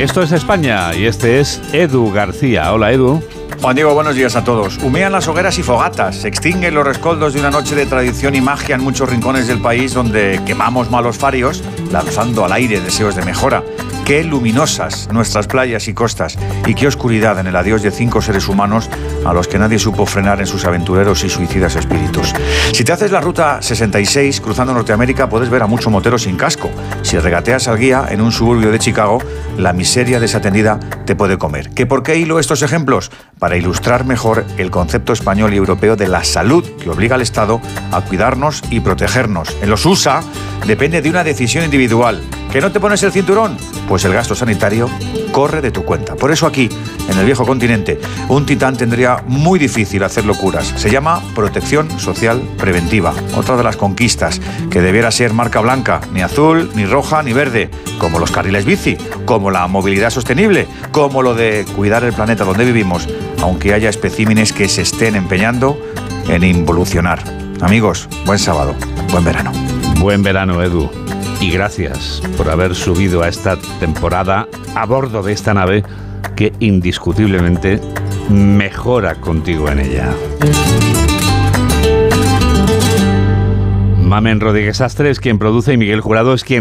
Esto es España y este es Edu García. Hola Edu. Juan Diego, buenos días a todos. Humean las hogueras y fogatas, se extinguen los rescoldos de una noche de tradición y magia en muchos rincones del país donde quemamos malos farios, lanzando al aire deseos de mejora. Qué luminosas nuestras playas y costas y qué oscuridad en el adiós de cinco seres humanos a los que nadie supo frenar en sus aventureros y suicidas espíritus. Si te haces la ruta 66 cruzando Norteamérica puedes ver a mucho motero sin casco. Si regateas al guía en un suburbio de Chicago, la miseria desatendida te puede comer. ¿Qué por qué hilo estos ejemplos? Para ilustrar mejor el concepto español y europeo de la salud que obliga al Estado a cuidarnos y protegernos. En los USA depende de una decisión individual. ¿Que no te pones el cinturón? Pues el gasto sanitario corre de tu cuenta. Por eso aquí, en el viejo continente, un titán tendría muy difícil hacer locuras. Se llama protección social preventiva. Otra de las conquistas que debiera ser marca blanca, ni azul, ni roja, ni verde, como los carriles bici, como la movilidad sostenible, como lo de cuidar el planeta donde vivimos, aunque haya especímenes que se estén empeñando en involucionar. Amigos, buen sábado, buen verano. Buen verano, Edu. Y gracias por haber subido a esta temporada a bordo de esta nave que indiscutiblemente mejora contigo en ella. Mamen Rodríguez Astre es quien produce y Miguel Jurado es quien